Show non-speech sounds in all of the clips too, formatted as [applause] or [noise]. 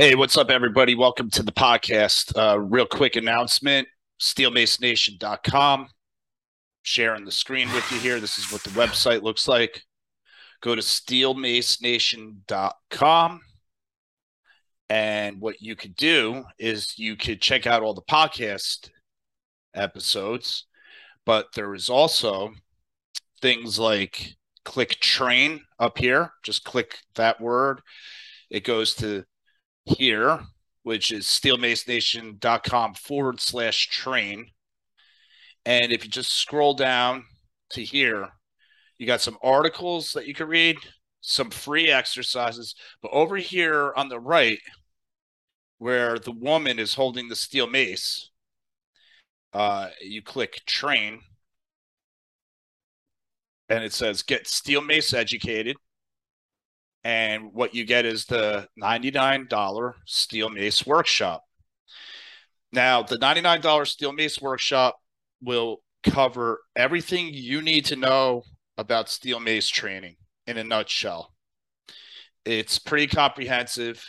Hey, what's up, everybody? Welcome to the podcast. Uh, real quick announcement steelmacenation.com. Sharing the screen with you here. This is what the website looks like. Go to steelmacenation.com. And what you could do is you could check out all the podcast episodes, but there is also things like click train up here. Just click that word. It goes to here, which is steelmacenation.com forward slash train. And if you just scroll down to here, you got some articles that you can read, some free exercises. But over here on the right, where the woman is holding the steel mace, uh, you click train and it says get steel mace educated and what you get is the $99 steel mace workshop. Now the $99 steel mace workshop will cover everything you need to know about steel mace training in a nutshell. It's pretty comprehensive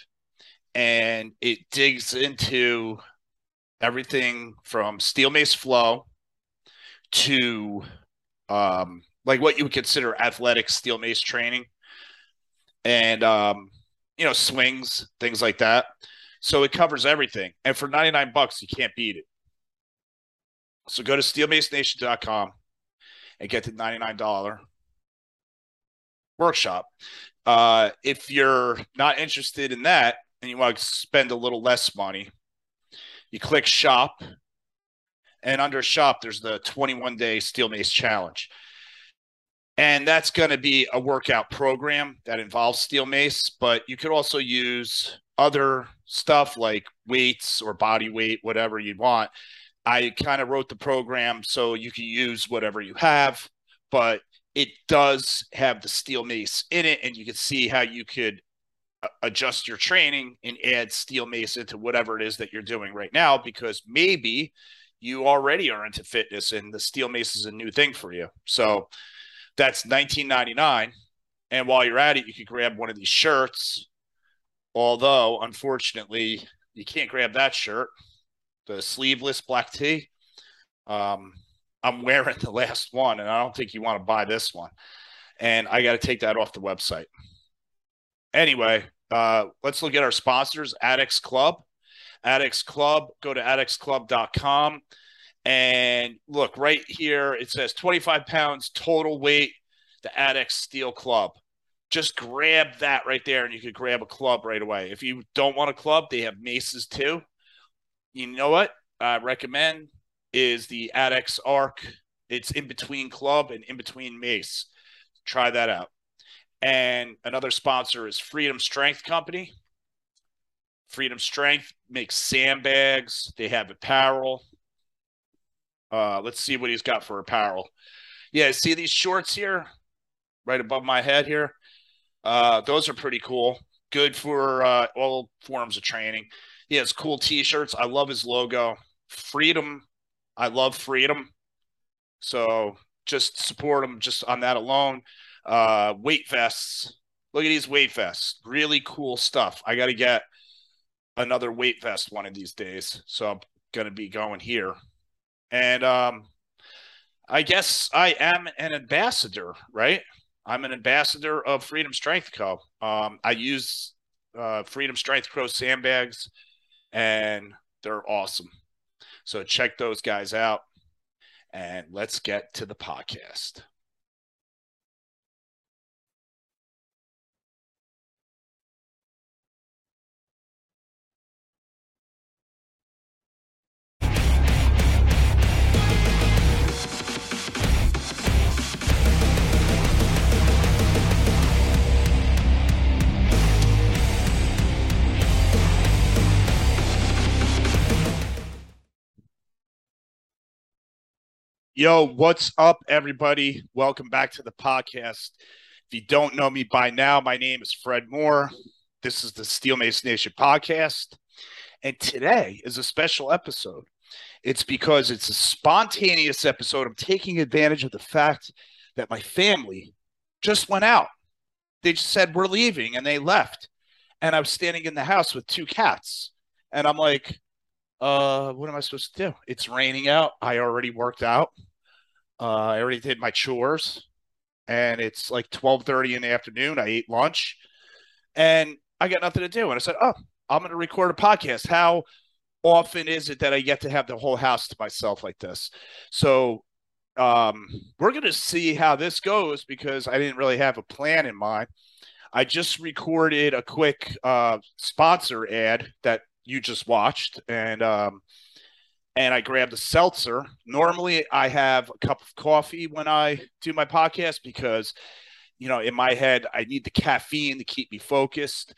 and it digs into everything from steel mace flow to um, like what you would consider athletic steel mace training and um, you know swings, things like that. So it covers everything, and for ninety nine bucks, you can't beat it. So go to steelmacenation.com and get the ninety nine dollar workshop. Uh, if you're not interested in that and you want to spend a little less money, you click shop, and under shop there's the 21 day steel mace challenge. And that's going to be a workout program that involves steel mace, but you could also use other stuff like weights or body weight, whatever you want. I kind of wrote the program so you can use whatever you have, but it does have the steel mace in it, and you can see how you could uh, adjust your training and add steel mace into whatever it is that you're doing right now because maybe you already are into fitness and the steel mace is a new thing for you. So that's 19.99 and while you're at it you can grab one of these shirts. Although unfortunately you can't grab that shirt the sleeveless black tee. Um, i'm wearing the last one and i don't think you want to buy this one. And i got to take that off the website. Anyway uh, let's look at our sponsors addicts club. Addicts club go to addictsclub.com and look right here, it says 25 pounds total weight, the Addicts Steel Club. Just grab that right there, and you could grab a club right away. If you don't want a club, they have maces too. You know what I recommend is the Addicts Arc. It's in between club and in between mace. Try that out. And another sponsor is Freedom Strength Company. Freedom Strength makes sandbags. They have apparel. Uh, let's see what he's got for apparel. Yeah, see these shorts here, right above my head here. Uh, those are pretty cool. Good for uh, all forms of training. He has cool T-shirts. I love his logo. Freedom. I love freedom. So just support him just on that alone. Uh, weight vests. Look at these weight vests. Really cool stuff. I got to get another weight vest one of these days. So I'm going to be going here and um, I guess I am an ambassador, right? I'm an ambassador of Freedom Strength Co. Um, I use uh, Freedom Strength Co. sandbags, and they're awesome. So check those guys out, and let's get to the podcast. Yo, what's up, everybody? Welcome back to the podcast. If you don't know me by now, my name is Fred Moore. This is the Steel Mace Nation podcast. And today is a special episode. It's because it's a spontaneous episode. I'm taking advantage of the fact that my family just went out. They just said, We're leaving, and they left. and I was standing in the house with two cats, and I'm like, uh, what am I supposed to do? It's raining out. I already worked out. Uh, I already did my chores, and it's like 12:30 in the afternoon. I ate lunch, and I got nothing to do. And I said, oh, I'm going to record a podcast. How often is it that I get to have the whole house to myself like this? So um, we're going to see how this goes because I didn't really have a plan in mind. I just recorded a quick uh, sponsor ad that you just watched, and um, and I grabbed a seltzer. Normally, I have a cup of coffee when I do my podcast because, you know, in my head, I need the caffeine to keep me focused.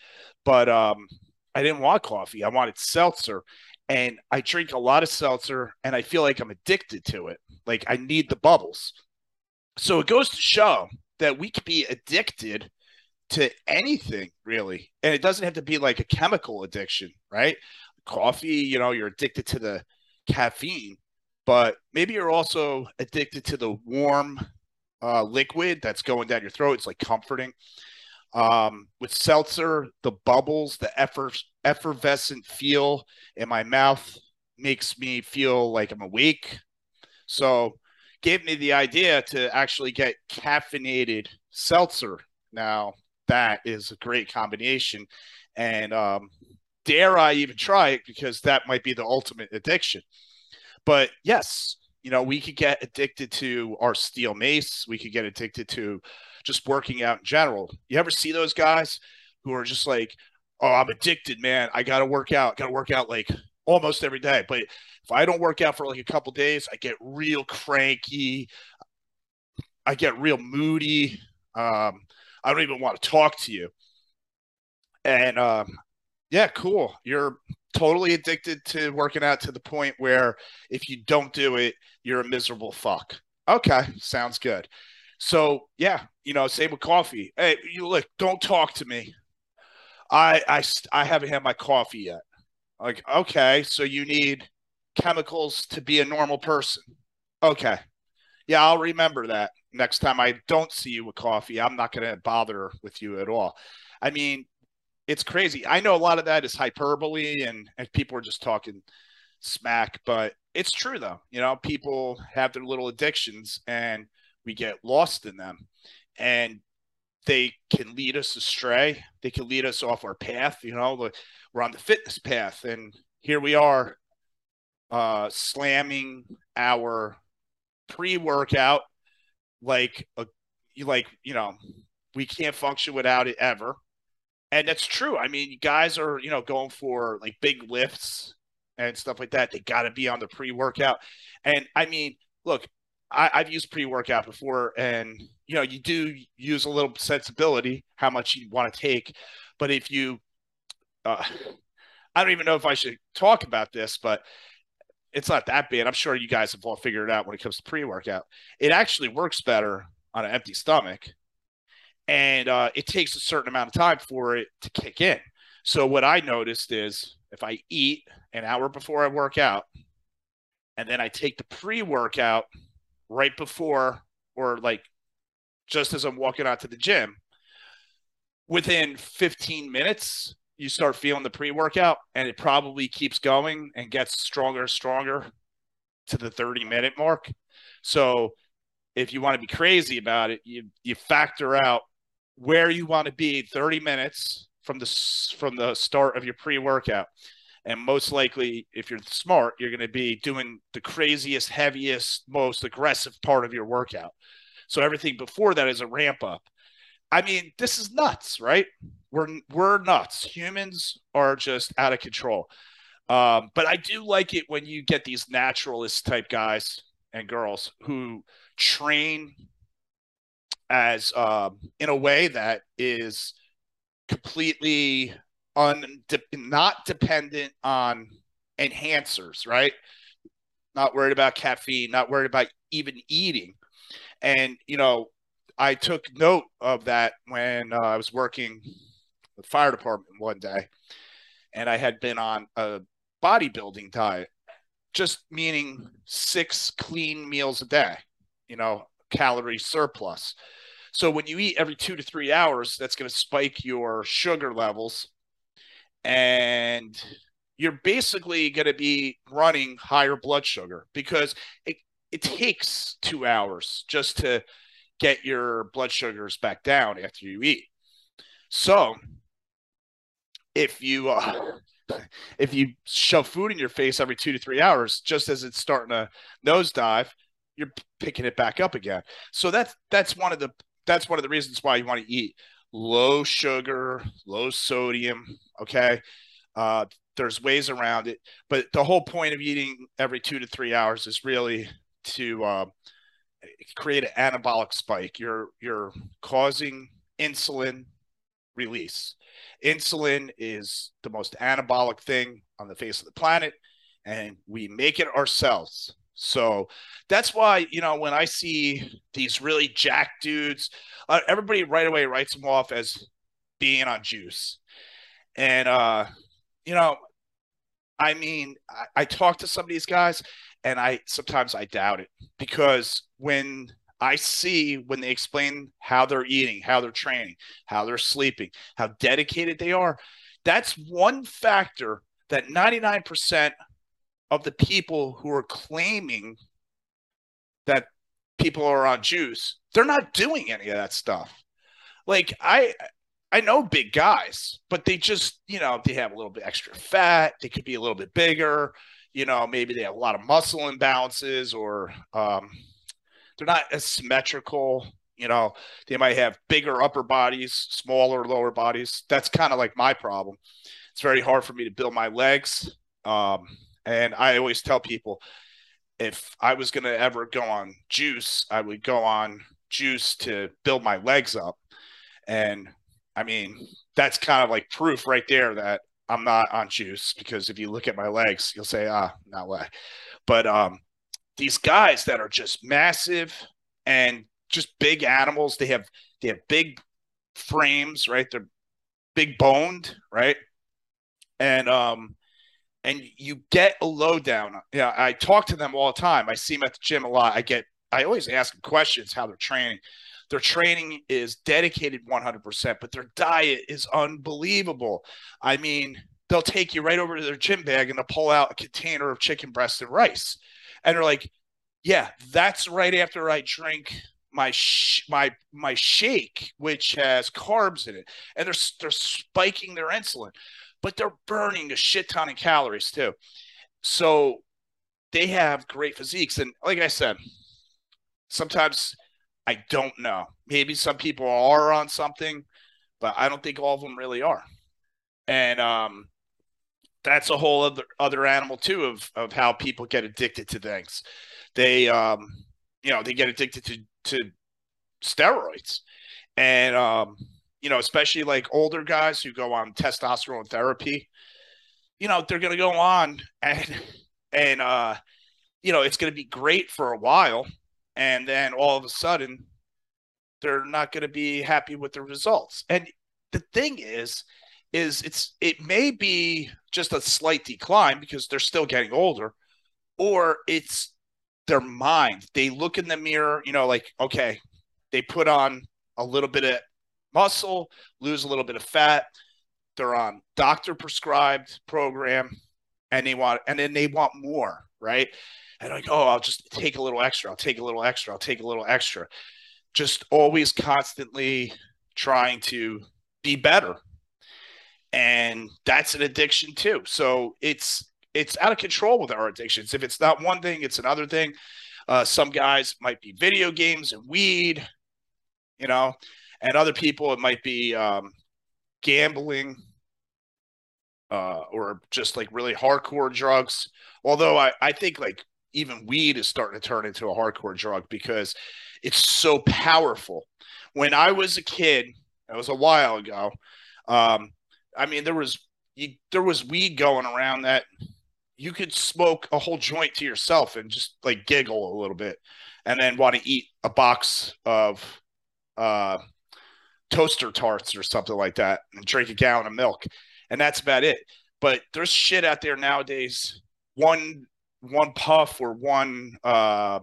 But um, I didn't want coffee; I wanted seltzer, and I drink a lot of seltzer, and I feel like I'm addicted to it. Like I need the bubbles. So it goes to show that we can be addicted to anything really and it doesn't have to be like a chemical addiction right coffee you know you're addicted to the caffeine but maybe you're also addicted to the warm uh, liquid that's going down your throat. It's like comforting. Um, with seltzer the bubbles the effer- effervescent feel in my mouth makes me feel like i'm awake. So gave me the idea to actually get caffeinated seltzer. Now that is a great combination. And um, dare I even try it because that might be the ultimate addiction. But yes, you know, we could get addicted to our steel mace. We could get addicted to just working out in general. You ever see those guys who are just like, oh, I'm addicted, man. I got to work out. Got to work out like almost every day. But if I don't work out for like a couple days, I get real cranky. I get real moody. Um, I don't even want to talk to you. And um, yeah, cool. You're totally addicted to working out to the point where if you don't do it, you're a miserable fuck. Okay, sounds good. So yeah, you know, same with coffee. Hey, you look, don't talk to me. I I I haven't had my coffee yet. Like, okay, so you need chemicals to be a normal person. Okay. Yeah, I'll remember that next time I don't see you with coffee, I'm not going to bother with you at all. I mean, it's crazy. I know a lot of that is hyperbole and, and people are just talking smack, but it's true though. You know, people have their little addictions and we get lost in them. And they can lead us astray. They can lead us off our path. You know, we're on the fitness path, and here we are, uh, slamming our pre-workout like a like you know we can't function without it ever and that's true i mean guys are you know going for like big lifts and stuff like that they got to be on the pre-workout and i mean look I, have used pre-workout before and you know you do use a little sensibility how much you want to take but if you uh, i don't even know if i should talk about this but it's not that bad. I'm sure you guys have all figured it out when it comes to pre workout. It actually works better on an empty stomach, and uh, it takes a certain amount of time for it to kick in. So what I noticed is if I eat an hour before I work out, and then I take the pre workout right before or like just as I'm walking out to the gym, within 15 minutes, you start feeling the pre-workout and it probably keeps going and gets stronger stronger to the 30 minute mark so if you want to be crazy about it you you factor out where you want to be 30 minutes from the from the start of your pre-workout and most likely if you're smart you're going to be doing the craziest heaviest most aggressive part of your workout so everything before that is a ramp up i mean this is nuts right we're we're nuts. Humans are just out of control. Um, but I do like it when you get these naturalist type guys and girls who train as um, in a way that is completely un not dependent on enhancers, right? Not worried about caffeine, not worried about even eating. And you know, I took note of that when uh, I was working the fire department one day, and I had been on a bodybuilding diet, just meaning six clean meals a day, you know, calorie surplus. So when you eat every two to three hours, that's going to spike your sugar levels and you're basically going to be running higher blood sugar because it, it takes two hours just to get your blood sugars back down after you eat. So if you uh, if you shove food in your face every two to three hours, just as it's starting to nosedive, you're picking it back up again. So that's that's one of the that's one of the reasons why you want to eat low sugar, low sodium. Okay, uh, there's ways around it, but the whole point of eating every two to three hours is really to uh, create an anabolic spike. You're you're causing insulin release. Insulin is the most anabolic thing on the face of the planet, and we make it ourselves. So that's why, you know, when I see these really jack dudes, uh, everybody right away writes them off as being on juice. And, uh, you know, I mean, I, I talk to some of these guys and I sometimes I doubt it because when I see when they explain how they're eating, how they're training, how they're sleeping, how dedicated they are, that's one factor that 99% of the people who are claiming that people are on juice, they're not doing any of that stuff. Like I I know big guys, but they just, you know, they have a little bit extra fat, they could be a little bit bigger, you know, maybe they have a lot of muscle imbalances or um they're not as symmetrical. You know, they might have bigger upper bodies, smaller lower bodies. That's kind of like my problem. It's very hard for me to build my legs. Um, and I always tell people if I was going to ever go on juice, I would go on juice to build my legs up. And I mean, that's kind of like proof right there that I'm not on juice because if you look at my legs, you'll say, ah, not way. But um, these guys that are just massive and just big animals, they have they have big frames, right? They're big boned, right? And um and you get a lowdown. Yeah, I talk to them all the time. I see them at the gym a lot. I get, I always ask them questions how they're training. Their training is dedicated 100%, but their diet is unbelievable. I mean, they'll take you right over to their gym bag and they'll pull out a container of chicken breast and rice. And they're like, yeah, that's right after I drink my sh- my my shake, which has carbs in it, and they're they're spiking their insulin but they're burning a shit ton of calories too. So they have great physiques. And like I said, sometimes I don't know. Maybe some people are on something, but I don't think all of them really are. And um, that's a whole other other animal too of of how people get addicted to things. They um, you know, they get addicted to to steroids. And um, you know, especially like older guys who go on testosterone therapy, you know, they're going to go on and, and, uh, you know, it's going to be great for a while. And then all of a sudden, they're not going to be happy with the results. And the thing is, is it's it may be just a slight decline because they're still getting older, or it's their mind. They look in the mirror, you know, like okay, they put on a little bit of muscle, lose a little bit of fat. They're on doctor prescribed program and they want and then they want more, right? And like, oh, I'll just take a little extra, I'll take a little extra, I'll take a little extra. Just always constantly trying to be better. And that's an addiction too. So it's it's out of control with our addictions. If it's not one thing, it's another thing. Uh, some guys might be video games and weed, you know and other people it might be um, gambling uh, or just like really hardcore drugs. Although I, I think like even weed is starting to turn into a hardcore drug because it's so powerful. When I was a kid, it was a while ago. Um, I mean, there was you, there was weed going around that you could smoke a whole joint to yourself and just like giggle a little bit, and then want to eat a box of uh, toaster tarts or something like that and drink a gallon of milk. And that's about it. But there's shit out there nowadays. One one puff or one uh,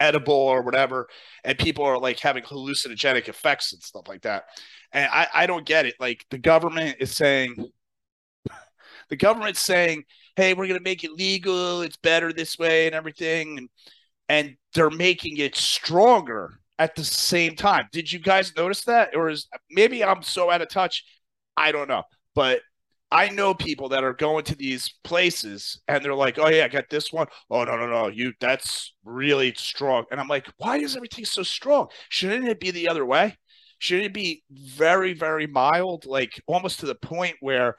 edible or whatever, and people are like having hallucinogenic effects and stuff like that. And I, I don't get it. Like the government is saying The government's saying, "Hey, we're going to make it legal. It's better this way and everything." And and they're making it stronger at the same time. Did you guys notice that? Or is maybe I'm so out of touch? I don't know. But I know people that are going to these places and they're like, "Oh yeah, I got this one. Oh no, no, no, you that's really strong." And I'm like, "Why is everything so strong? Shouldn't it be the other way? Shouldn't it be very, very mild, like almost to the point where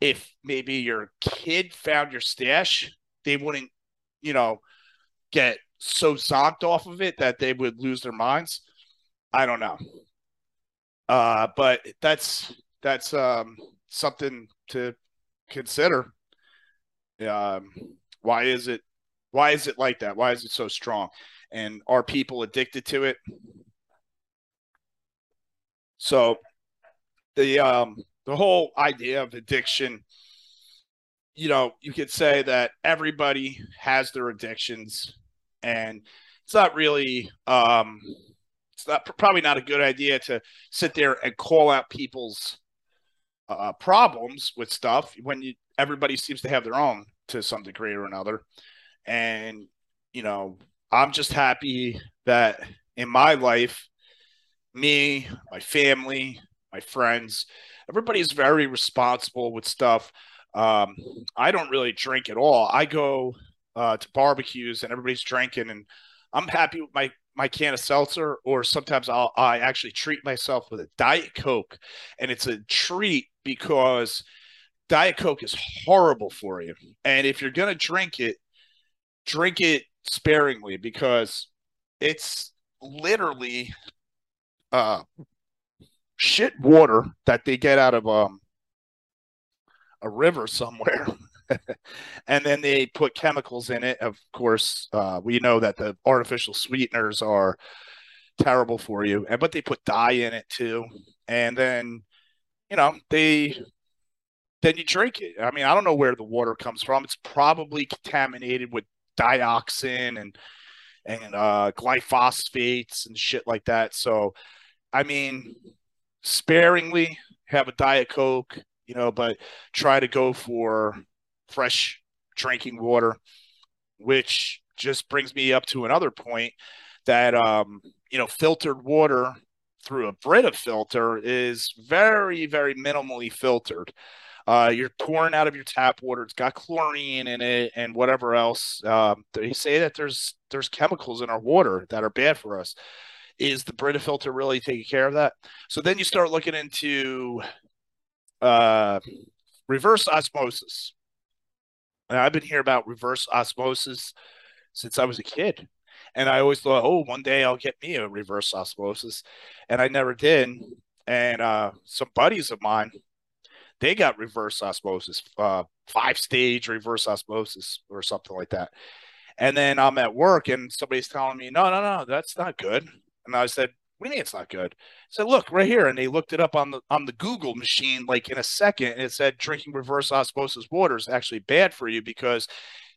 if maybe your kid found your stash, they wouldn't, you know, get so zonked off of it that they would lose their minds? I don't know. Uh, but that's that's um something to consider. Um, why is it? Why is it like that? Why is it so strong? And are people addicted to it? So, the um, the whole idea of addiction, you know, you could say that everybody has their addictions, and it's not really um, it's not probably not a good idea to sit there and call out people's uh, problems with stuff when you everybody seems to have their own to some degree or another. And you know, I'm just happy that in my life, me, my family, my friends, everybody's very responsible with stuff. Um, I don't really drink at all. I go uh, to barbecues and everybody's drinking, and I'm happy with my my can of seltzer, or sometimes I'll I actually treat myself with a diet coke, and it's a treat because diet coke is horrible for you, and if you're gonna drink it, drink it sparingly because it's literally uh shit water that they get out of um a river somewhere [laughs] [laughs] and then they put chemicals in it. Of course, uh, we know that the artificial sweeteners are terrible for you, and but they put dye in it too. And then, you know, they then you drink it. I mean, I don't know where the water comes from. It's probably contaminated with dioxin and and uh, glyphosates and shit like that. So, I mean, sparingly have a diet coke, you know, but try to go for fresh drinking water, which just brings me up to another point that um, you know filtered water through a Brita filter is very very minimally filtered. Uh, you're pouring out of your tap water. It's got chlorine in it and whatever else. Um, they say that there's there's chemicals in our water that are bad for us. Is the Brita filter really taking care of that? So then you start looking into uh, reverse osmosis. I've been hearing about reverse osmosis since I was a kid. And I always thought, oh, one day I'll get me a reverse osmosis. And I never did. And uh, some buddies of mine, they got reverse osmosis, uh, five stage reverse osmosis or something like that. And then I'm at work and somebody's telling me, no, no, no, that's not good. And I said, what do you it's not good? So look right here, and they looked it up on the on the Google machine like in a second, and it said drinking reverse osmosis water is actually bad for you because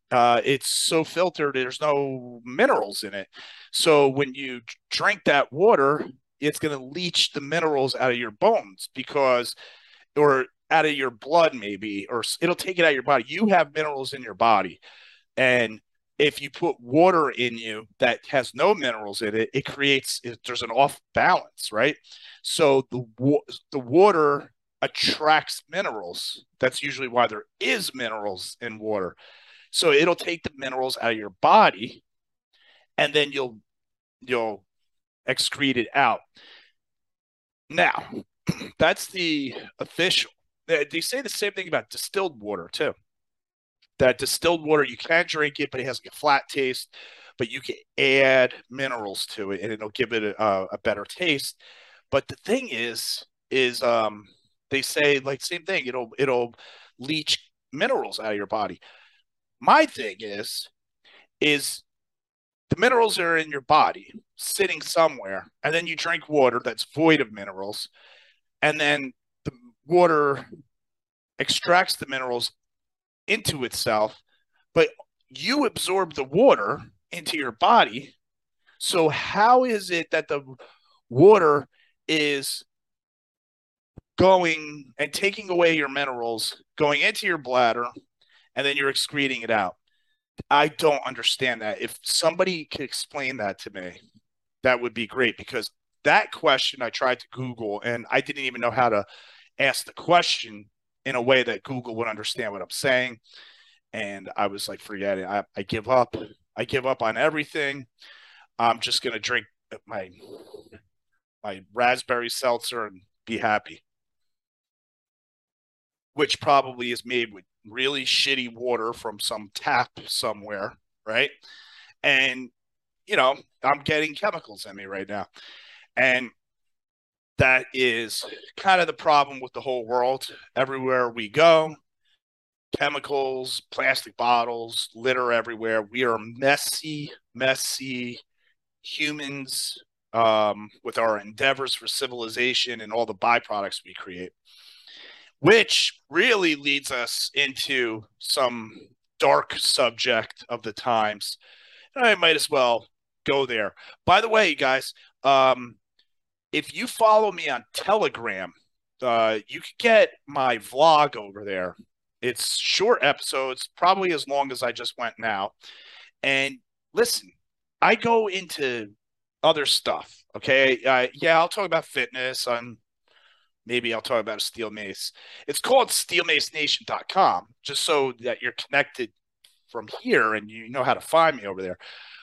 uh, it's so filtered. There's no minerals in it. So when you drink that water, it's going to leach the minerals out of your bones because, or out of your blood maybe, or it'll take it out of your body. You have minerals in your body, and if you put water in you that has no minerals in it, it creates there's an off balance, right? So the the water attracts minerals. That's usually why there is minerals in water. So it'll take the minerals out of your body, and then you'll you'll excrete it out. Now, [clears throat] that's the official. They say the same thing about distilled water too that distilled water you can drink it, but it has like a flat taste. But you can add minerals to it, and it'll give it a, a better taste. But the thing is, is um, they say like same thing. It'll it'll leach minerals out of your body. My thing is, is the minerals are in your body, sitting somewhere, and then you drink water that's void of minerals, and then the water extracts the minerals into itself, but you absorb the water into your body. So, how is it that the water is going and taking away your minerals, going into your bladder, and then you're excreting it out. I don't understand that. If somebody could explain that to me, that would be great because that question I tried to Google and I didn't even know how to ask the question in a way that Google would understand what I'm saying. And I was like, forget it. I, I give up. I give up on everything. I'm just gonna drink my my raspberry seltzer and be happy. Which probably is made with really shitty water from some tap somewhere, right? And you know, I'm getting chemicals in me right now. And that is kind of the problem with the whole world. Everywhere we go, chemicals, plastic bottles, litter everywhere. We are messy, messy humans um, with our endeavors for civilization and all the byproducts we create, which really leads us into some dark subject of the times. And I might as well go there. By the way, guys, um, if you follow me on Telegram, uh, you can get my vlog over there. It's short episodes, probably as long as I just went now. And listen, I go into other stuff. Okay. Yeah, I'll talk about fitness. On maybe I'll talk about a steel mace. It's called steelmacenation.com, just so that you're connected from here and you know how to find me over there.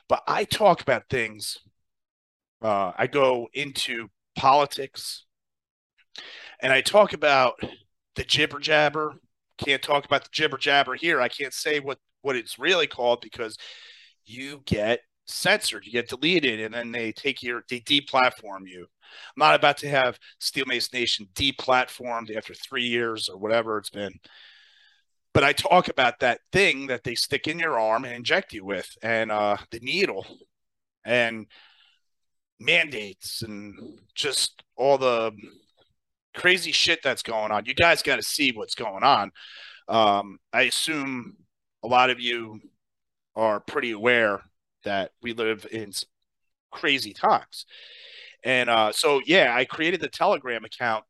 But I talk about things. Uh, I go into politics, and I talk about the jibber jabber. Can't talk about the jibber jabber here. I can't say what what it's really called because you get censored, you get deleted, and then they take your they deplatform you. I'm not about to have Steel Mace Nation deplatformed after three years or whatever it's been. But I talk about that thing that they stick in your arm and inject you with, and uh, the needle, and mandates and just all the crazy shit that's going on. You guys got to see what's going on. Um, I assume a lot of you are pretty aware that we live in crazy times. And uh, so, yeah, I created the Telegram account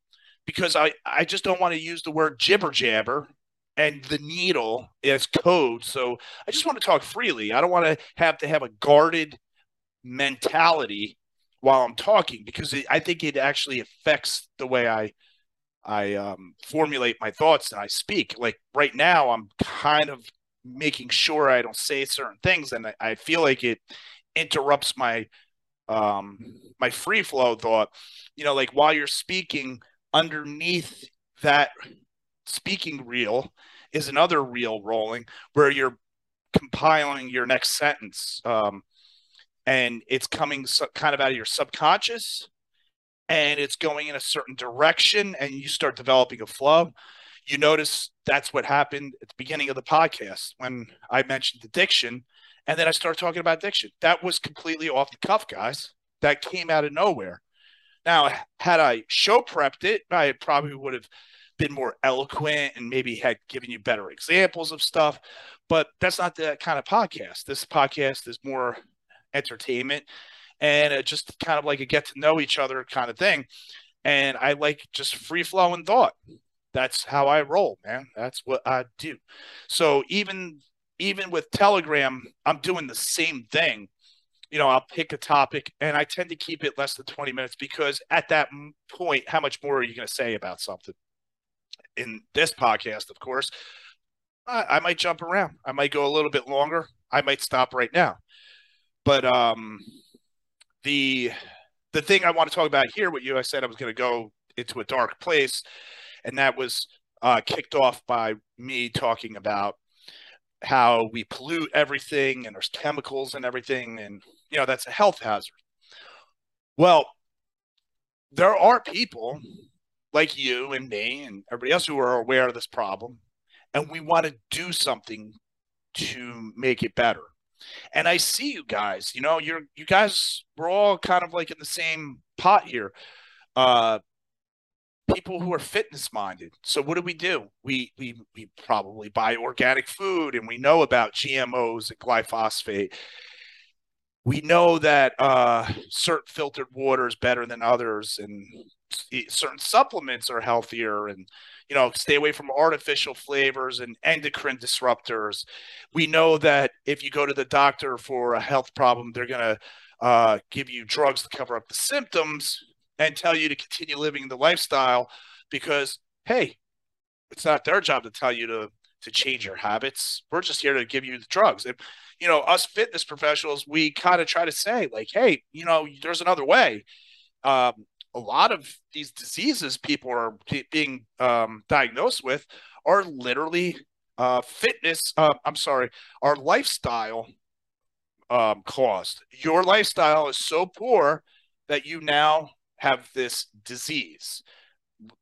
because I, I just don't want to use the word jibber jabber and the needle as code. So I just want to talk freely. I don't want to have to have a guarded mentality while I'm talking because it, I think it actually affects the way I I um, formulate my thoughts and I speak. Like right now, I'm kind of making sure I don't say certain things, and I, I feel like it interrupts my um, my free flow thought. You know, like while you're speaking, underneath that speaking reel is another reel rolling where you're compiling your next sentence. Um, and it's coming so, kind of out of your subconscious and it's going in a certain direction and you start developing a flow. You notice that's what happened at the beginning of the podcast when i mentioned addiction and then i started talking about addiction. That was completely off the cuff guys. That came out of nowhere. Now had i show prepped it i probably would have been more eloquent and maybe had given you better examples of stuff but that's not the kind of podcast. This podcast is more entertainment and just kind of like a get to know each other kind of thing. And I like just free flowing thought. That's how I roll, man. That's what I do. So even even with Telegram, I'm doing the same thing. You know, I'll pick a topic and I tend to keep it less than 20 minutes because at that point, how much more are you going to say about something? In this podcast, of course, I, I might jump around. I might go a little bit longer. I might stop right now. But um, the the thing I want to talk about here, what you I said I was going to go into a dark place, and that was uh, kicked off by me talking about how we pollute everything and there's chemicals and everything, and you know that's a health hazard. Well, there are people like you and me and everybody else who are aware of this problem, and we want to do something to make it better and I see you guys. You know, you're you guys. We're all kind of like in the same pot here. Uh, people who are fitness minded. So what do we do? We we we probably buy organic food, and we know about GMOs and glyphosate. We know that uh, certain filtered water is better than others, and certain supplements are healthier and you know stay away from artificial flavors and endocrine disruptors. We know that if you go to the doctor for a health problem they're going to uh, give you drugs to cover up the symptoms and tell you to continue living the lifestyle because hey it's not their job to tell you to to change your habits. We're just here to give you the drugs. And you know us fitness professionals we kind of try to say like hey you know there's another way. Um, a lot of these diseases people are being um, diagnosed with are literally uh, fitness. Uh, I'm sorry, our lifestyle um, caused. Your lifestyle is so poor that you now have this disease,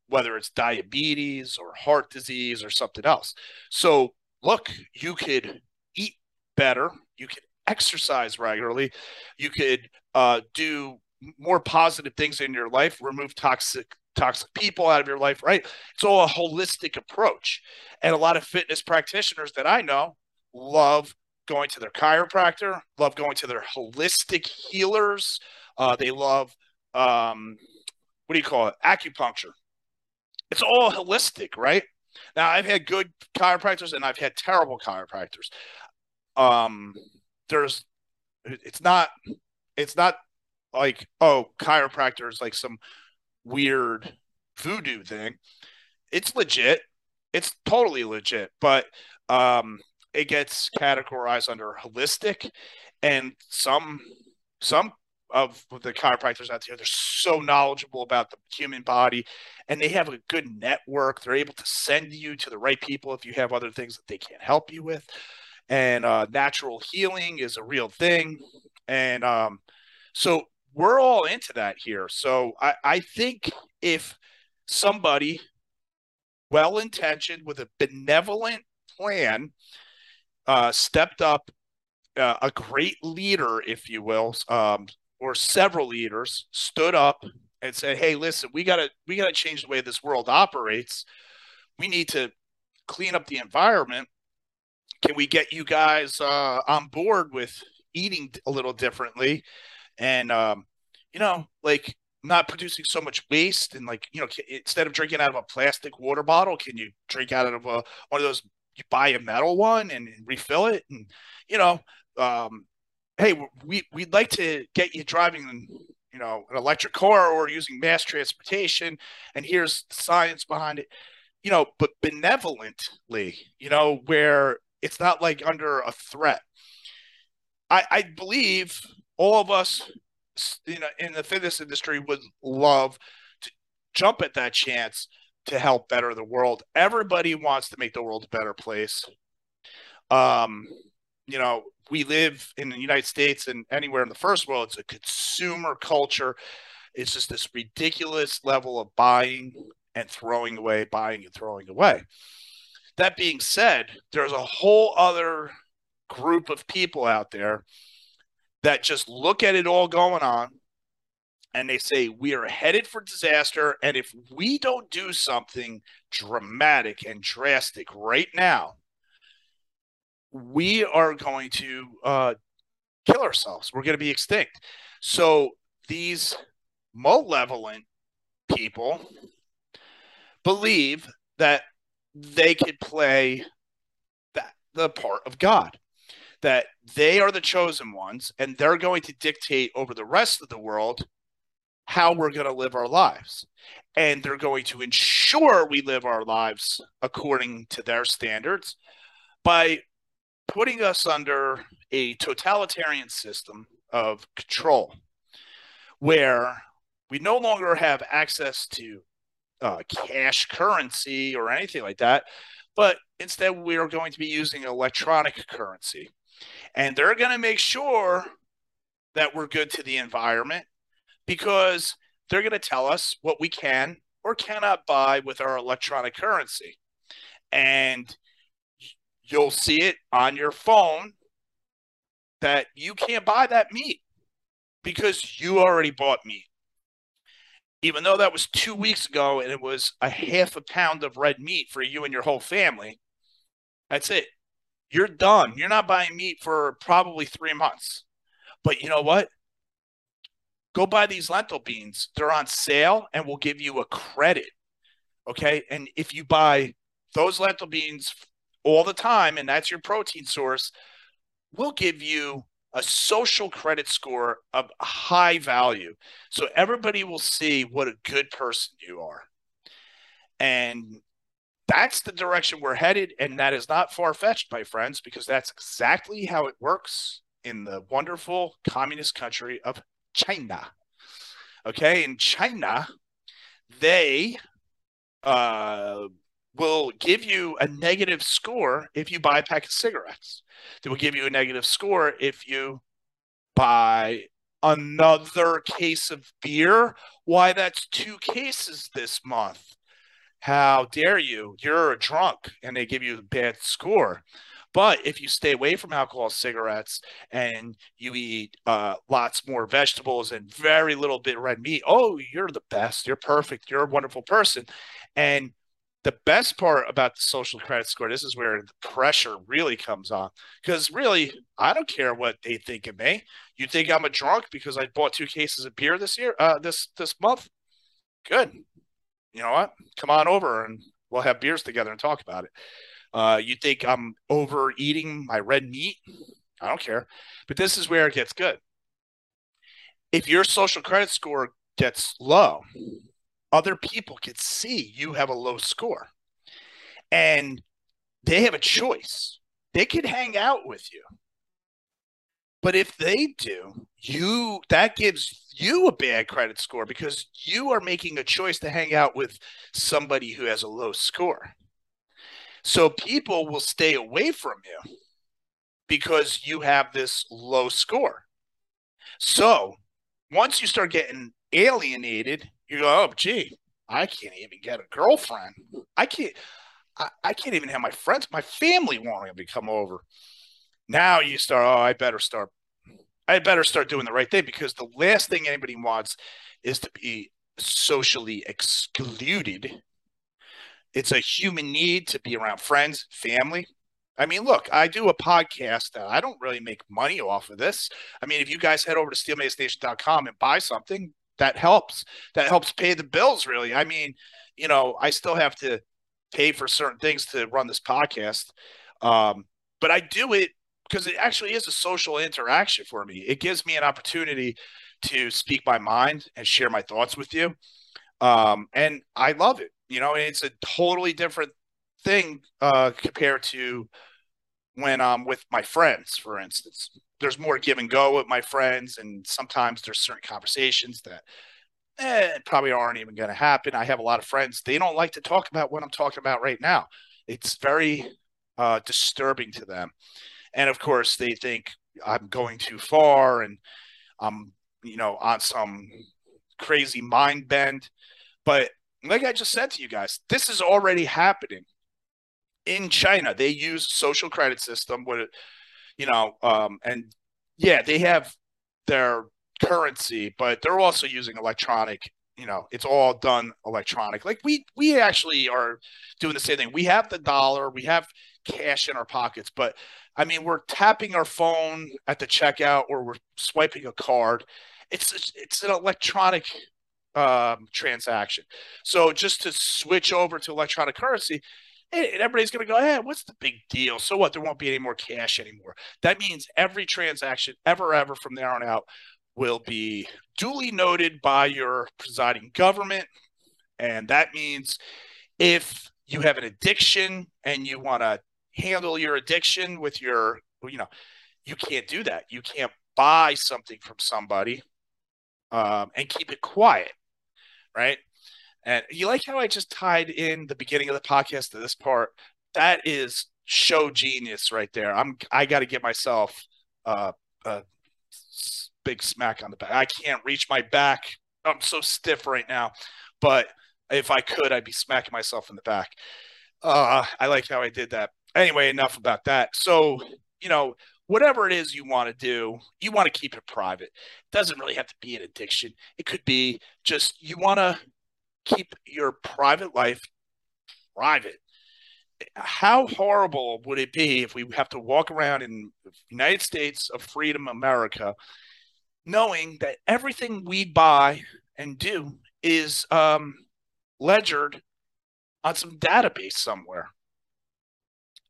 whether it's diabetes or heart disease or something else. So, look, you could eat better, you could exercise regularly, you could uh, do more positive things in your life, remove toxic toxic people out of your life, right? It's all a holistic approach. And a lot of fitness practitioners that I know love going to their chiropractor, love going to their holistic healers. Uh, they love, um, what do you call it? Acupuncture. It's all holistic, right? Now, I've had good chiropractors and I've had terrible chiropractors. Um, there's, it's not, it's not like oh chiropractor is like some weird voodoo thing. It's legit. It's totally legit. But um it gets categorized under holistic and some some of the chiropractors out there they're so knowledgeable about the human body and they have a good network. They're able to send you to the right people if you have other things that they can't help you with. And uh, natural healing is a real thing. And um, so we're all into that here. So I, I think if somebody well intentioned with a benevolent plan uh, stepped up, uh, a great leader, if you will, um, or several leaders stood up and said, "Hey, listen, we gotta we gotta change the way this world operates. We need to clean up the environment. Can we get you guys uh, on board with eating a little differently?" And um, you know, like not producing so much waste and like you know instead of drinking out of a plastic water bottle can you drink out of a one of those you buy a metal one and, and refill it? And you know um, hey we we'd like to get you driving you know an electric car or using mass transportation and here's science behind it. You know but benevolently you know where it's not like under a threat. I i believe all of us you know in the fitness industry would love to jump at that chance to help better the world. Everybody wants to make the world a better place. Um, you know, we live in the United States and anywhere in the first world, it's a consumer culture. It's just this ridiculous level of buying and throwing away, buying and throwing away. That being said, there's a whole other group of people out there that just look at it all going on and they say we are headed for disaster and if we don't do something dramatic and drastic right now we are going to uh, kill ourselves. We're going to be extinct. So these malevolent people believe that they could play that the part of god that they are the chosen ones and they're going to dictate over the rest of the world how we're going to live our lives. And they're going to ensure we live our lives according to their standards by putting us under a totalitarian system of control where we no longer have access to uh, cash currency or anything like that, but instead we are going to be using electronic currency and they're going to make sure that we're good to the environment because they're going to tell us what we can or cannot buy with our electronic currency. And you'll see it on your phone that you can't buy that meat because you already bought meat. Even though that was two weeks ago and it was a half a pound of red meat for you and your whole family, that's it you're done. You're not buying meat for probably three months. But you know what? Go buy these lentil beans. They're on sale and we'll give you a credit. Okay. And if you buy those lentil beans all the time and that's your protein source, we'll give you a social credit score of high value. So everybody will see what a good person you are. And that's the direction we're headed. And that is not far fetched, my friends, because that's exactly how it works in the wonderful communist country of China. Okay. In China, they uh, will give you a negative score if you buy a pack of cigarettes. They will give you a negative score if you buy another case of beer. Why, that's two cases this month. How dare you? You're a drunk, and they give you a bad score. But if you stay away from alcohol, cigarettes, and you eat uh, lots more vegetables and very little bit red meat, oh, you're the best. You're perfect. You're a wonderful person. And the best part about the social credit score, this is where the pressure really comes on. Because really, I don't care what they think of me. You think I'm a drunk because I bought two cases of beer this year, uh, this this month? Good. You know what? Come on over and we'll have beers together and talk about it. Uh, you think I'm overeating my red meat? I don't care. But this is where it gets good. If your social credit score gets low, other people can see you have a low score and they have a choice. They could hang out with you. But if they do, you that gives you a bad credit score because you are making a choice to hang out with somebody who has a low score. So people will stay away from you because you have this low score. So once you start getting alienated, you go, oh, gee, I can't even get a girlfriend. I can't. I, I can't even have my friends. My family won't even come over. Now you start. Oh, I better start. I better start doing the right thing because the last thing anybody wants is to be socially excluded it's a human need to be around friends, family. I mean, look, I do a podcast. that I don't really make money off of this. I mean, if you guys head over to steelmacenation.com and buy something, that helps. That helps pay the bills, really. I mean, you know, I still have to pay for certain things to run this podcast. Um, but I do it because it actually is a social interaction for me. It gives me an opportunity to speak my mind and share my thoughts with you. Um, and I love it you know, it's a totally different thing uh, compared to when I'm with my friends, for instance. There's more give and go with my friends, and sometimes there's certain conversations that eh, probably aren't even going to happen. I have a lot of friends; they don't like to talk about what I'm talking about right now. It's very uh, disturbing to them, and of course, they think I'm going too far and I'm, you know, on some crazy mind bend. But like I just said to you guys, this is already happening in China. They use social credit system with, you know, um, and yeah, they have their currency, but they're also using electronic. You know, it's all done electronic. Like we we actually are doing the same thing. We have the dollar, we have cash in our pockets, but I mean, we're tapping our phone at the checkout or we're swiping a card. It's it's an electronic um, transaction. So just to switch over to electronic currency, and everybody's going to go, hey, what's the big deal? So what? There won't be any more cash anymore. That means every transaction ever, ever from there on out will be duly noted by your presiding government. And that means if you have an addiction and you want to handle your addiction with your, you know, you can't do that. You can't buy something from somebody um, and keep it quiet right? And you like how I just tied in the beginning of the podcast to this part? That is show genius right there. I'm I got to get myself uh, a big smack on the back. I can't reach my back. I'm so stiff right now, but if I could, I'd be smacking myself in the back. Uh, I like how I did that. Anyway, enough about that. So, you know, whatever it is you want to do, you want to keep it private. It doesn't really have to be an addiction. It could be just you want to keep your private life private. How horrible would it be if we have to walk around in United States of freedom, America, knowing that everything we buy and do is um, ledgered on some database somewhere.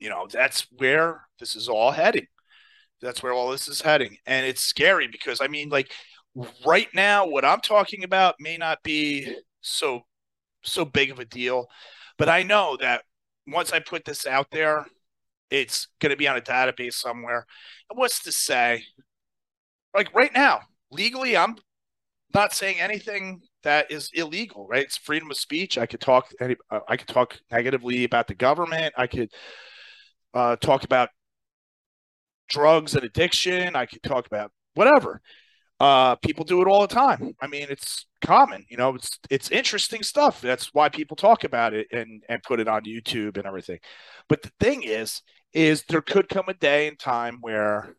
You know, that's where this is all heading. That's where all this is heading. And it's scary because, I mean, like, right now, what I'm talking about may not be so so big of a deal, but I know that once I put this out there, it's going to be on a database somewhere. And what's to say? Like right now, legally, I'm not saying anything that is illegal, right? It's freedom of speech. I could talk. Any, uh, I could talk negatively about the government. I could uh, talk about drugs and addiction. I could talk about whatever. Uh, people do it all the time. I mean, it's common. You know, it's it's interesting stuff. That's why people talk about it and and put it on YouTube and everything. But the thing is, is there could come a day and time where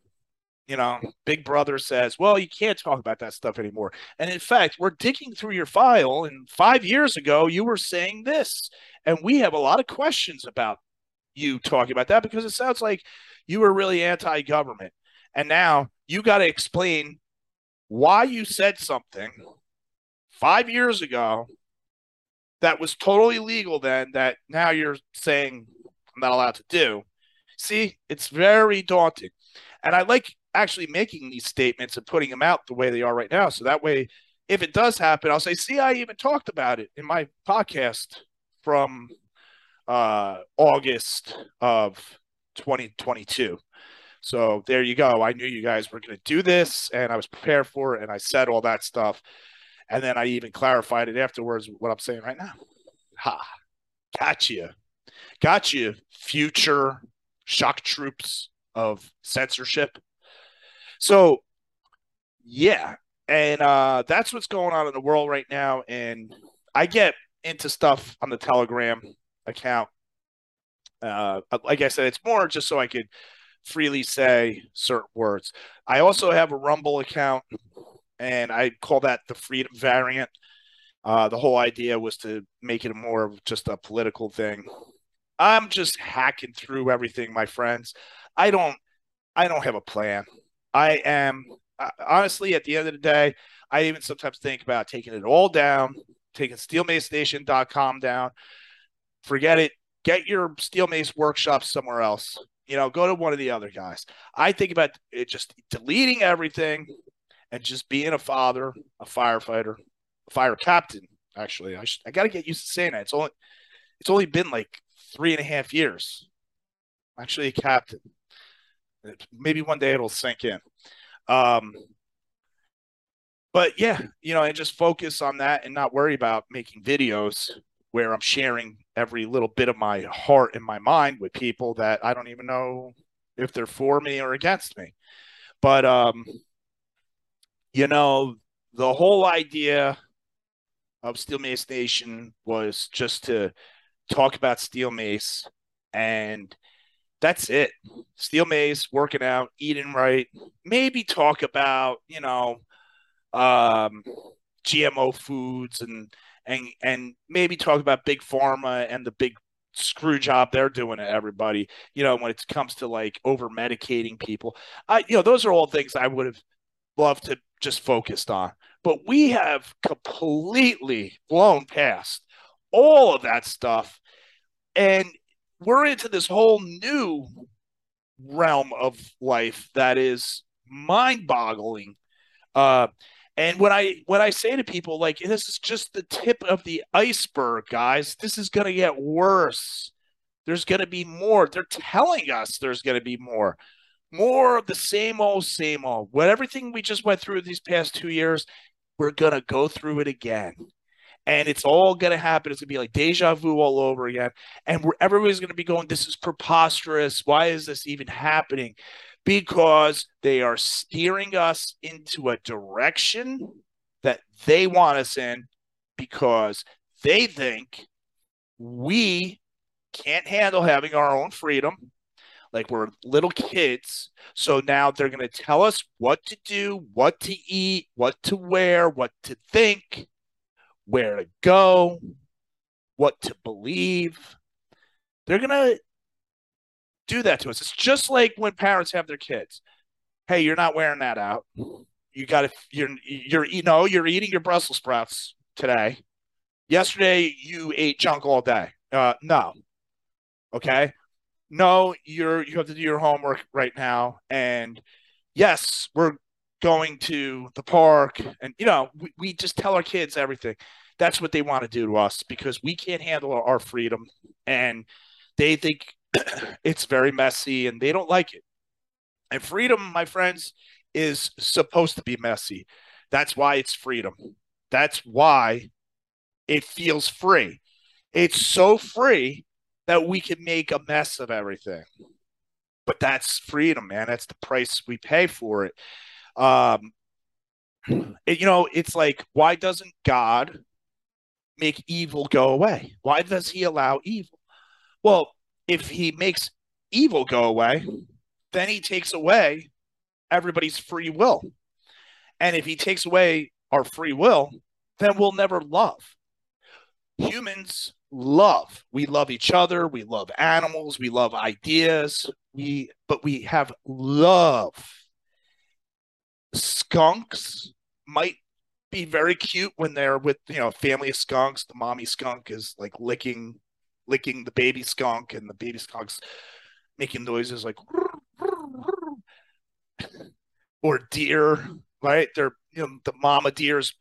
you know, Big Brother says, well, you can't talk about that stuff anymore. And in fact, we're digging through your file, and five years ago, you were saying this. And we have a lot of questions about you talking about that because it sounds like you were really anti government. And now you got to explain why you said something five years ago that was totally legal then that now you're saying I'm not allowed to do. See, it's very daunting. And I like actually making these statements and putting them out the way they are right now. So that way, if it does happen, I'll say, see, I even talked about it in my podcast from uh, August of 2022. So there you go. I knew you guys were going to do this and I was prepared for it and I said all that stuff. And then I even clarified it afterwards what I'm saying right now. Ha, got you. Got you, future shock troops of censorship. So, yeah. And uh, that's what's going on in the world right now. And I get into stuff on the Telegram account. Uh, like I said, it's more just so I could freely say certain words. I also have a Rumble account, and I call that the freedom variant. Uh, the whole idea was to make it more of just a political thing. I'm just hacking through everything, my friends. I don't, I don't have a plan. I am honestly at the end of the day, I even sometimes think about taking it all down, taking steelmacenation.com down. Forget it. Get your steel mace workshop somewhere else. You know, go to one of the other guys. I think about it just deleting everything and just being a father, a firefighter, a fire captain. Actually, I, I got to get used to saying that. It's only it's only been like three and a half years. actually a captain. Maybe one day it'll sink in. Um, but yeah, you know, and just focus on that and not worry about making videos where I'm sharing every little bit of my heart and my mind with people that I don't even know if they're for me or against me. But um, you know, the whole idea of Steel Mace Nation was just to talk about Steel Mace and that's it. Steel Mace, working out, eating right. Maybe talk about, you know, um, GMO foods and and and maybe talk about big pharma and the big screw job they're doing to everybody. You know, when it comes to like over medicating people, I you know those are all things I would have loved to just focused on. But we have completely blown past all of that stuff, and we're into this whole new realm of life that is mind-boggling. Uh, and when I when I say to people like this is just the tip of the iceberg, guys, this is going to get worse. There's going to be more. They're telling us there's going to be more. More of the same old, same old. What everything we just went through these past two years, we're going to go through it again and it's all going to happen. It's going to be like deja vu all over again. And everybody's going to be going, This is preposterous. Why is this even happening? Because they are steering us into a direction that they want us in because they think we can't handle having our own freedom. Like we're little kids. So now they're going to tell us what to do, what to eat, what to wear, what to think where to go, what to believe. They're going to do that to us. It's just like when parents have their kids. Hey, you're not wearing that out. you got to you're you're you know you're eating your Brussels sprouts today. Yesterday you ate junk all day. Uh, no. Okay. No, you're you have to do your homework right now. And yes, we're going to the park, and you know we, we just tell our kids everything. That's what they want to do to us because we can't handle our freedom, and they think [coughs] it's very messy, and they don't like it. And freedom, my friends, is supposed to be messy. That's why it's freedom. That's why it feels free. It's so free that we can make a mess of everything. But that's freedom, man. That's the price we pay for it. Um, it, you know, it's like, why doesn't God make evil go away? Why does he allow evil? Well, if he makes evil go away, then he takes away everybody's free will. And if he takes away our free will, then we'll never love. Humans love. We love each other, we love animals, we love ideas, we but we have love. Skunks might be very cute when they're with, you know, family of skunks. The mommy skunk is like licking licking the baby skunk and the baby skunk's making noises like or deer, right? They're you know the mama deer's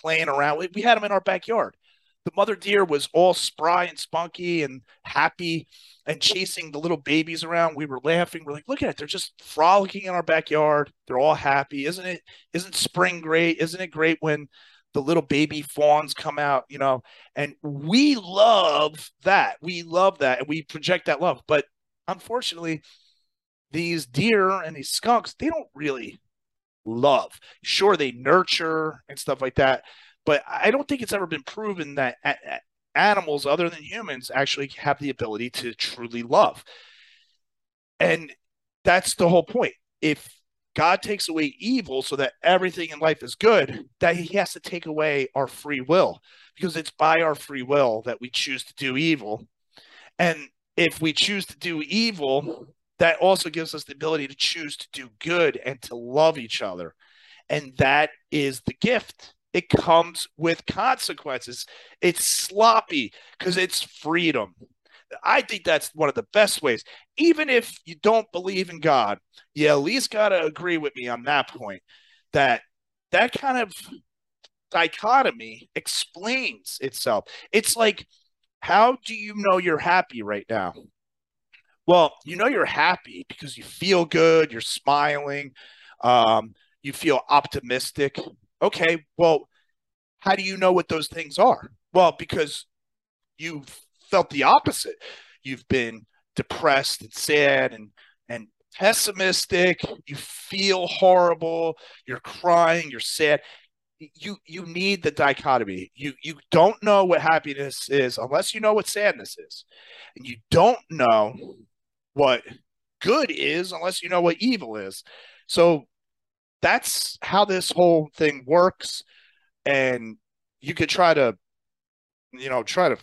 playing around. We had them in our backyard. The mother deer was all spry and spunky and happy and chasing the little babies around. We were laughing. We're like, look at it. They're just frolicking in our backyard. They're all happy. Isn't it? Isn't spring great? Isn't it great when the little baby fawns come out, you know? And we love that. We love that. And we project that love. But unfortunately, these deer and these skunks, they don't really love. Sure, they nurture and stuff like that, but I don't think it's ever been proven that animals other than humans actually have the ability to truly love. And that's the whole point. If God takes away evil so that everything in life is good, that he has to take away our free will because it's by our free will that we choose to do evil. And if we choose to do evil, that also gives us the ability to choose to do good and to love each other. And that is the gift. It comes with consequences. It's sloppy because it's freedom. I think that's one of the best ways. Even if you don't believe in God, you at least got to agree with me on that point that that kind of dichotomy explains itself. It's like, how do you know you're happy right now? Well, you know you're happy because you feel good, you're smiling, um, you feel optimistic. Okay, well, how do you know what those things are? Well, because you've felt the opposite. You've been depressed and sad and and pessimistic. You feel horrible. You're crying. You're sad. You you need the dichotomy. You you don't know what happiness is unless you know what sadness is, and you don't know what good is unless you know what evil is. So that's how this whole thing works. And you could try to, you know, try to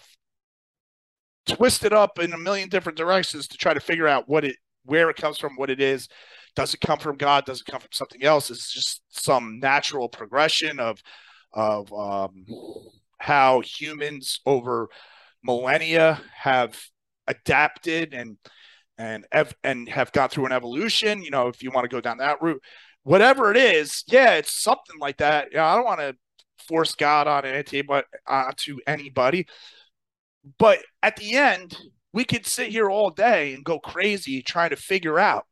twist it up in a million different directions to try to figure out what it, where it comes from, what it is. Does it come from God? Does it come from something else? It's just some natural progression of, of um, how humans over millennia have adapted and and ev- and have gone through an evolution. You know, if you want to go down that route, whatever it is, yeah, it's something like that. Yeah, I don't want to force God on anybody, uh, to anybody. But at the end, we could sit here all day and go crazy trying to figure out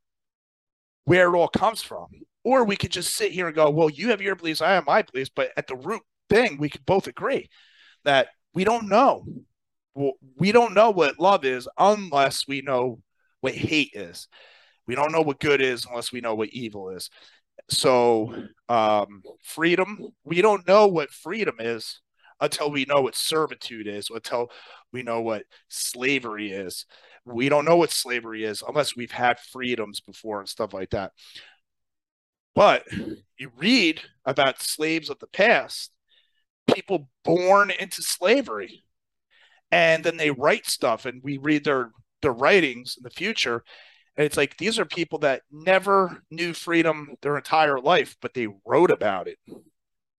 where it all comes from. Or we could just sit here and go, well, you have your beliefs, I have my beliefs, but at the root thing, we could both agree that we don't know. we don't know what love is unless we know what hate is. We don't know what good is unless we know what evil is. So, um, freedom, we don't know what freedom is until we know what servitude is, until we know what slavery is. We don't know what slavery is unless we've had freedoms before and stuff like that. But you read about slaves of the past, people born into slavery, and then they write stuff, and we read their their writings in the future, And it's like these are people that never knew freedom their entire life, but they wrote about it.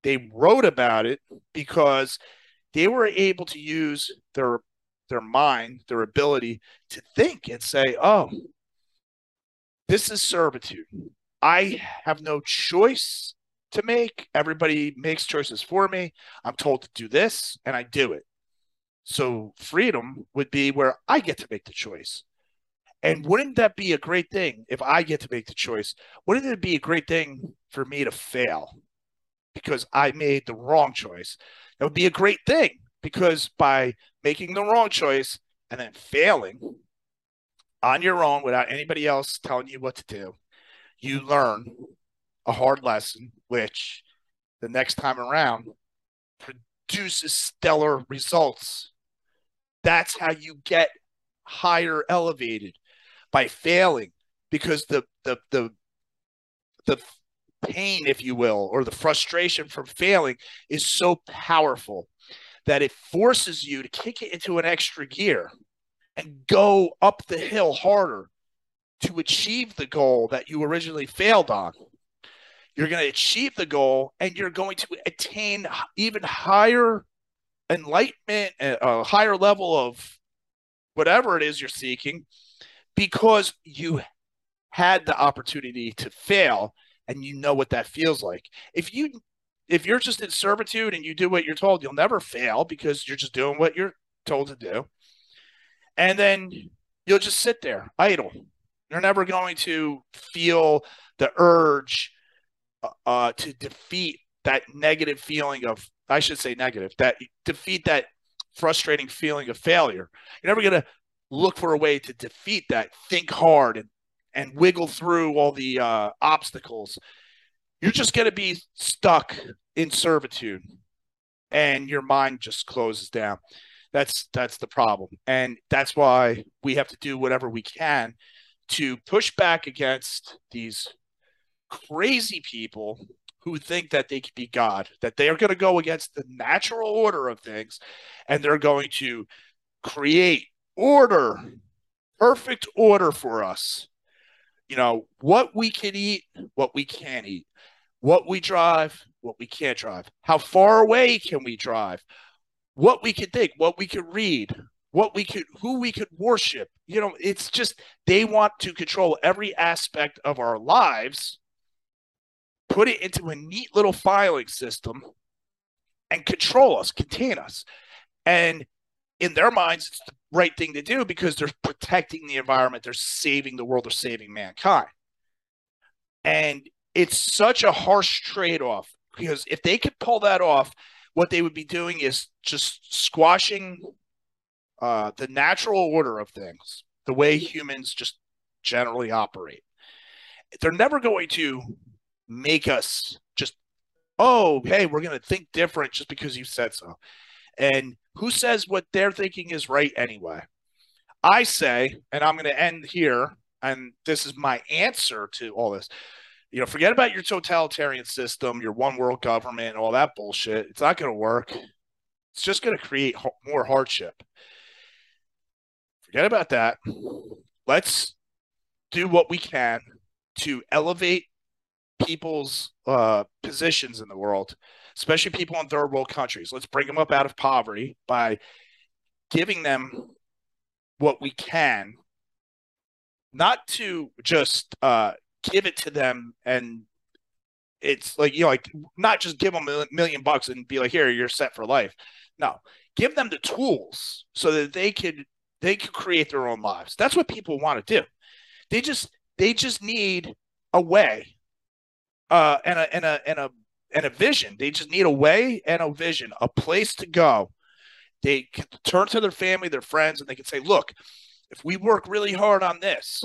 They wrote about it because they were able to use their their mind, their ability to think and say, "Oh, this is servitude. I have no choice to make. Everybody makes choices for me. I'm told to do this, and I do it. So freedom would be where I get to make the choice. And wouldn't that be a great thing if I get to make the choice? Wouldn't it be a great thing for me to fail because I made the wrong choice? That would be a great thing because by making the wrong choice and then failing on your own without anybody else telling you what to do, you learn a hard lesson, which the next time around produces stellar results. That's how you get higher elevated by failing because the the the the pain if you will or the frustration from failing is so powerful that it forces you to kick it into an extra gear and go up the hill harder to achieve the goal that you originally failed on. You're going to achieve the goal and you're going to attain even higher enlightenment, a higher level of whatever it is you're seeking because you had the opportunity to fail and you know what that feels like. If you if you're just in servitude and you do what you're told, you'll never fail because you're just doing what you're told to do. And then you'll just sit there idle. You're never going to feel the urge uh, uh, to defeat that negative feeling of, I should say negative, that defeat that frustrating feeling of failure. You're never going to look for a way to defeat that. Think hard and, and wiggle through all the uh, obstacles. You're just going to be stuck in servitude and your mind just closes down. That's that's the problem. And that's why we have to do whatever we can to push back against these crazy people who think that they can be God, that they are going to go against the natural order of things and they're going to create order, perfect order for us. You know, what we can eat, what we can't eat, what we drive, what we can't drive, how far away can we drive, what we can think, what we can read, what we could who we could worship. You know it's just they want to control every aspect of our lives put it into a neat little filing system and control us contain us. And in their minds it's the right thing to do because they're protecting the environment they're saving the world they're saving mankind and it's such a harsh trade-off because if they could pull that off what they would be doing is just squashing uh, the natural order of things, the way humans just generally operate. They're never going to make us just, oh, hey, we're going to think different just because you said so. And who says what they're thinking is right anyway? I say, and I'm going to end here, and this is my answer to all this. You know, forget about your totalitarian system, your one world government, all that bullshit. It's not going to work. It's just going to create more hardship. Forget about that. Let's do what we can to elevate people's uh, positions in the world, especially people in third world countries. Let's bring them up out of poverty by giving them what we can, not to just uh, give it to them and it's like you know like not just give them a million bucks and be like here you're set for life no give them the tools so that they could they could create their own lives. That's what people want to do. They just they just need a way, uh, and a and a and a and a vision. They just need a way and a vision, a place to go. They can turn to their family, their friends, and they can say, "Look, if we work really hard on this,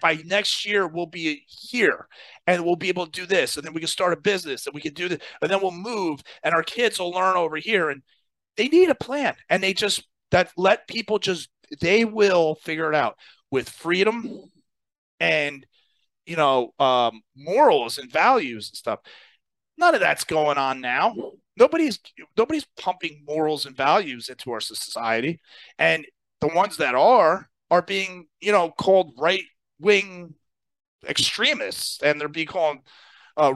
by next year we'll be here and we'll be able to do this and then we can start a business and we can do this and then we'll move and our kids will learn over here and they need a plan and they just that let people just they will figure it out with freedom and you know um, morals and values and stuff none of that's going on now. Nobody's nobody's pumping morals and values into our society. And the ones that are are being you know called right wing extremists and they're being called uh,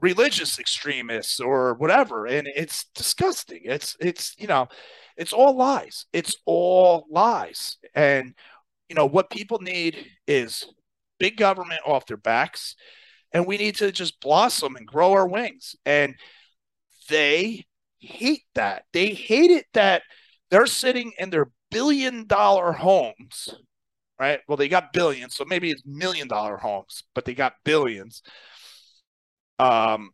religious extremists or whatever. And it's disgusting. It's it's you know it's all lies. It's all lies. And you know what people need is big government off their backs and we need to just blossom and grow our wings and they hate that they hate it that they're sitting in their billion dollar homes right well they got billions so maybe it's million dollar homes but they got billions um,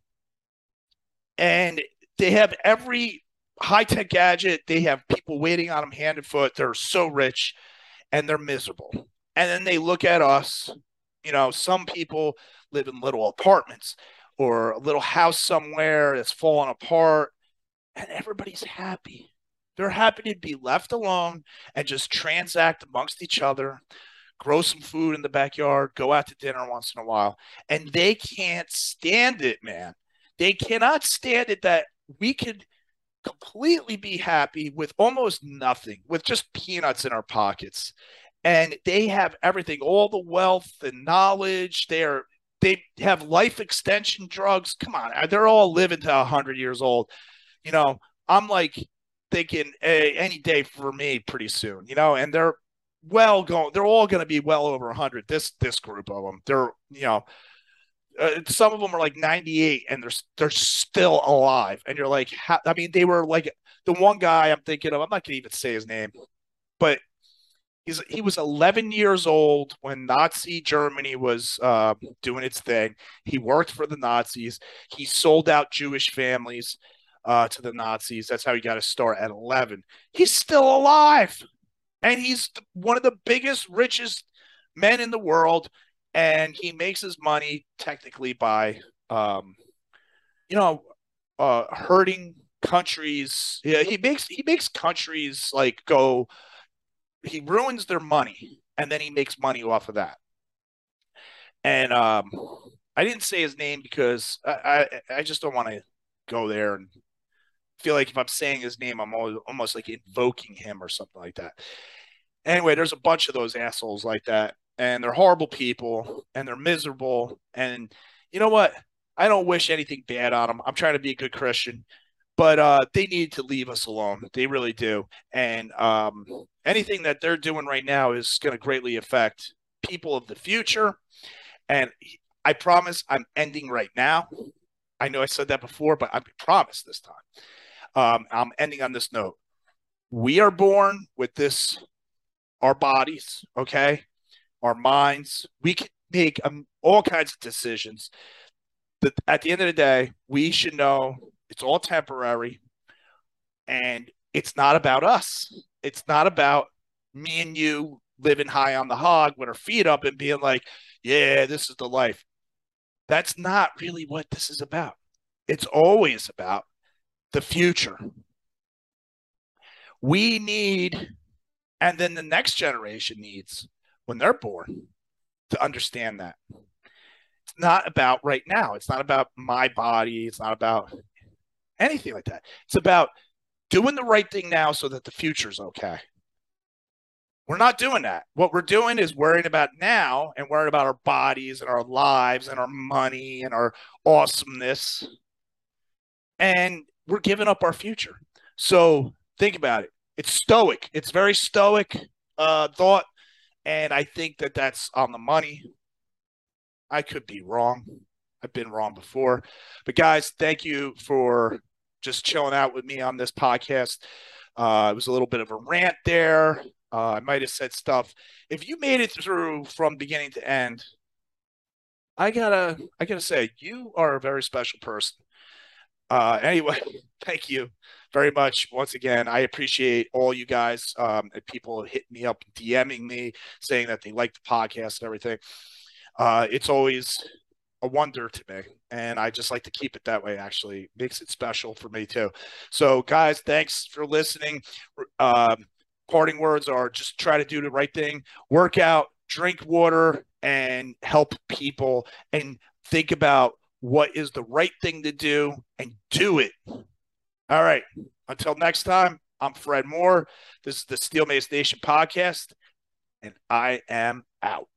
and they have every high tech gadget. They have people waiting on them hand and foot. They're so rich and they're miserable. And then they look at us. You know, some people live in little apartments or a little house somewhere that's falling apart, and everybody's happy. They're happy to be left alone and just transact amongst each other grow some food in the backyard, go out to dinner once in a while. And they can't stand it, man. They cannot stand it that we could completely be happy with almost nothing, with just peanuts in our pockets. And they have everything, all the wealth and knowledge. They're they have life extension drugs. Come on, they're all living to hundred years old. You know, I'm like thinking hey, any day for me pretty soon. You know, and they're well going. They're all going to be well over 100. This this group of them. They're you know, uh, some of them are like 98 and they're they're still alive. And you're like, how, I mean, they were like the one guy I'm thinking of. I'm not to even say his name, but he's he was 11 years old when Nazi Germany was uh, doing its thing. He worked for the Nazis. He sold out Jewish families. Uh, to the Nazis. That's how he got his start at 11. He's still alive and he's one of the biggest, richest men in the world, and he makes his money technically by, um, you know, uh, hurting countries. Yeah, he makes he makes countries like go. He ruins their money, and then he makes money off of that. And um, I didn't say his name because I I, I just don't want to go there and feel like if I'm saying his name, I'm almost like invoking him or something like that. Anyway, there's a bunch of those assholes like that, and they're horrible people, and they're miserable. And you know what? I don't wish anything bad on them. I'm trying to be a good Christian, but uh, they need to leave us alone. They really do. And um, anything that they're doing right now is going to greatly affect people of the future. And I promise I'm ending right now. I know I said that before, but I promise this time. Um, I'm ending on this note. We are born with this our bodies, okay, our minds. We can make um, all kinds of decisions. But at the end of the day, we should know it's all temporary and it's not about us. It's not about me and you living high on the hog with our feet up and being like, yeah, this is the life. That's not really what this is about. It's always about the future. We need and then the next generation needs when they're born to understand that it's not about right now it's not about my body it's not about anything like that. It's about doing the right thing now so that the future's okay. We're not doing that. What we're doing is worrying about now and worrying about our bodies and our lives and our money and our awesomeness. And we're giving up our future. So think about it. It's stoic. It's very stoic uh, thought, and I think that that's on the money. I could be wrong. I've been wrong before, but guys, thank you for just chilling out with me on this podcast. Uh, it was a little bit of a rant there. Uh, I might have said stuff. If you made it through from beginning to end, I gotta, I gotta say, you are a very special person. Uh, anyway, [laughs] thank you very much. Once again, I appreciate all you guys um, people hitting me up, DMing me, saying that they like the podcast and everything. Uh, it's always a wonder to me, and I just like to keep it that way. Actually, makes it special for me too. So, guys, thanks for listening. Um, parting words are just try to do the right thing, work out, drink water, and help people, and think about what is the right thing to do and do it. All right. Until next time, I'm Fred Moore. This is the Steel Mace Nation podcast, and I am out.